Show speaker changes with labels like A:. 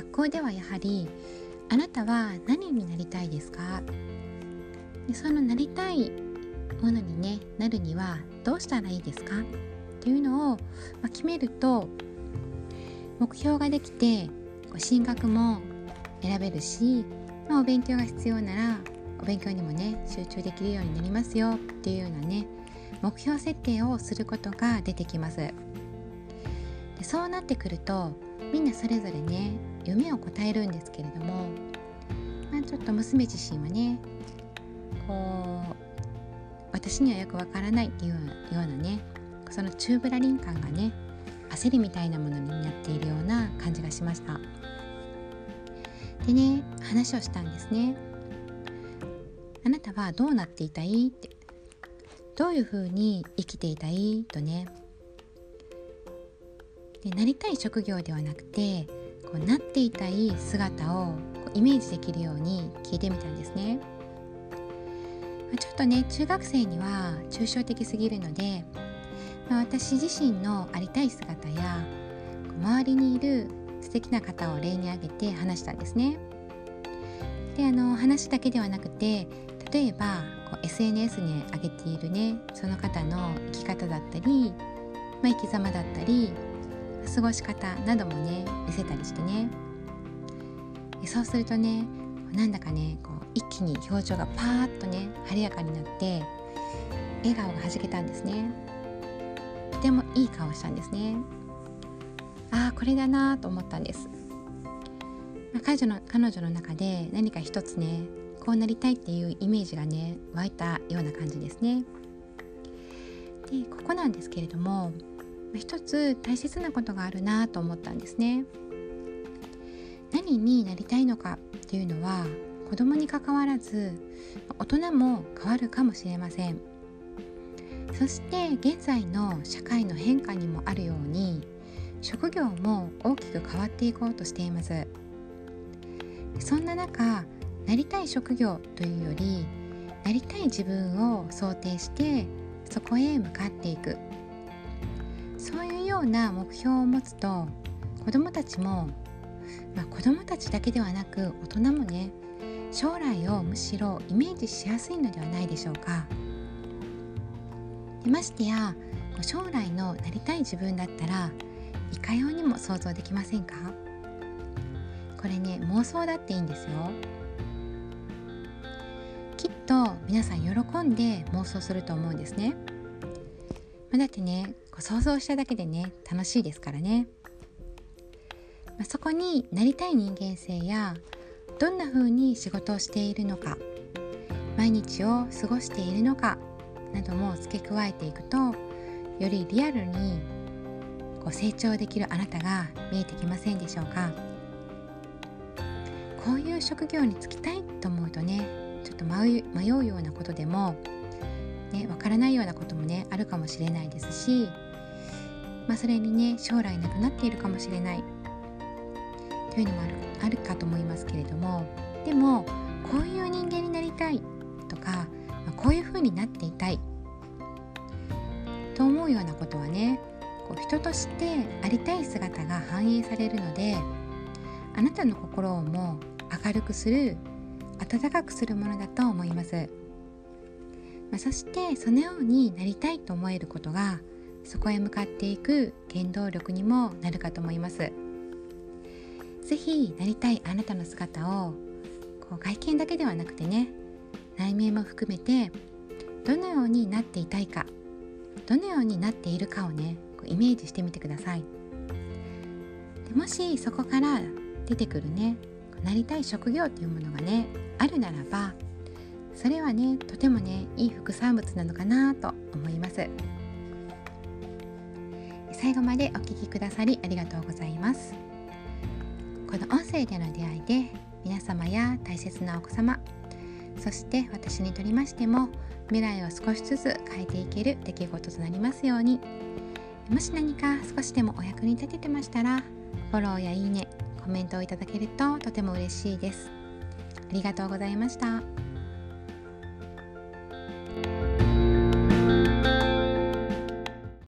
A: 学校ではやはりあなたは何になりたいですか？でそのなりたいものに、ね、なるにはどうしたらいいですか？っていうのを、ま、決めると目標ができて進学も選べるし、まあ、お勉強が必要ならお勉強にもね集中できるようになりますよっていうようなね目標設定をすることが出てきます。でそうなってくるとみんなそれぞれね夢を答えるんですけれども、まあ、ちょっと娘自身はねこう私にはよくわからないっていうようなねそのチューブラリン感がね焦りみたいなものになっているような感じがしました。でね話をしたんですねあなたはどうなっていたい？ってどういうふうに生きていたい？とね。でなりたい職業ではなくてこうなっていたい姿をイメージできるように聞いてみたんですねちょっとね中学生には抽象的すぎるのでまあ、私自身のありたい姿や周りにいる素敵な方を例に挙げて話したんですね。であの話だけではなくて例えばこう SNS に上げているねその方の生き方だったり、まあ、生き様だったり過ごし方などもね見せたりしてね。そうするとねなんだかねこう一気に表情がパーッとね晴れやかになって笑顔がはじけたんですね。と。てもいい顔したんですね。ああこれだなと思ったんです、まあ、彼女の彼女の中で何か一つねこうなりたいっていうイメージがね湧いたような感じですね。でここなんですけれども一つ大切なことがあるなと思ったんですね。何になりたいのかっていうのは子供にかかわらず大人も変わるかもしれません。そして現在の社会の変化にもあるように職業も大きく変わっていこうとしています。そんな中なりたい職業というよりなりたい自分を想定してそこへ向かっていく。そういうような目標を持つと子どもたちも、まあ、子どもたちだけではなく大人もね将来をむしろイメージしやすいのではないでしょうか。でましてや将来のなりたい自分だったらいかようにも想像できませんか？これね妄想だっていいんですよ。きっと皆さん喜んで妄想すると思うんですね、まあ、だってねこう想像しただけでね楽しいですからね、まあ、そこになりたい人間性やどんな風に仕事をしているのか毎日を過ごしているのかなども付け加えていくとよりリアルにこう成長できるあなたが見えてきませんでしょうか。こういう職業に就きたいと思うとねちょっと迷うようなことでもねわからないようなこともねあるかもしれないですしまあ、それにね将来なくなっているかもしれない。というのもあるあるかと思いますけれどもでもこういう人間になりたいとかまあ、こういう風になっていたいと思うようなことはねこう人としてありたい姿が反映されるのであなたの心をも明るくする温かくするものだと思います、まあ、そしてそのようになりたいと思えることがそこへ向かっていく原動力にもなるかと思います。是非なりたいあなたの姿をこう外見だけではなくてね内面も含めてどのようになっていたいかどのようになっているかをねこうイメージしてみてください。でもしそこから出てくるねなりたい職業というものがねあるならばそれはねとてもねいい副産物なのかなと思います。最後までお聴きくださりありがとうございます。この音声での出会いで皆様や大切なお子様そして私にとりましても未来を少しずつ変えていける出来事となりますように。もし何か少しでもお役に立ててましたらフォローやいいねコメントをいただけるととても嬉しいです。ありがとうございました。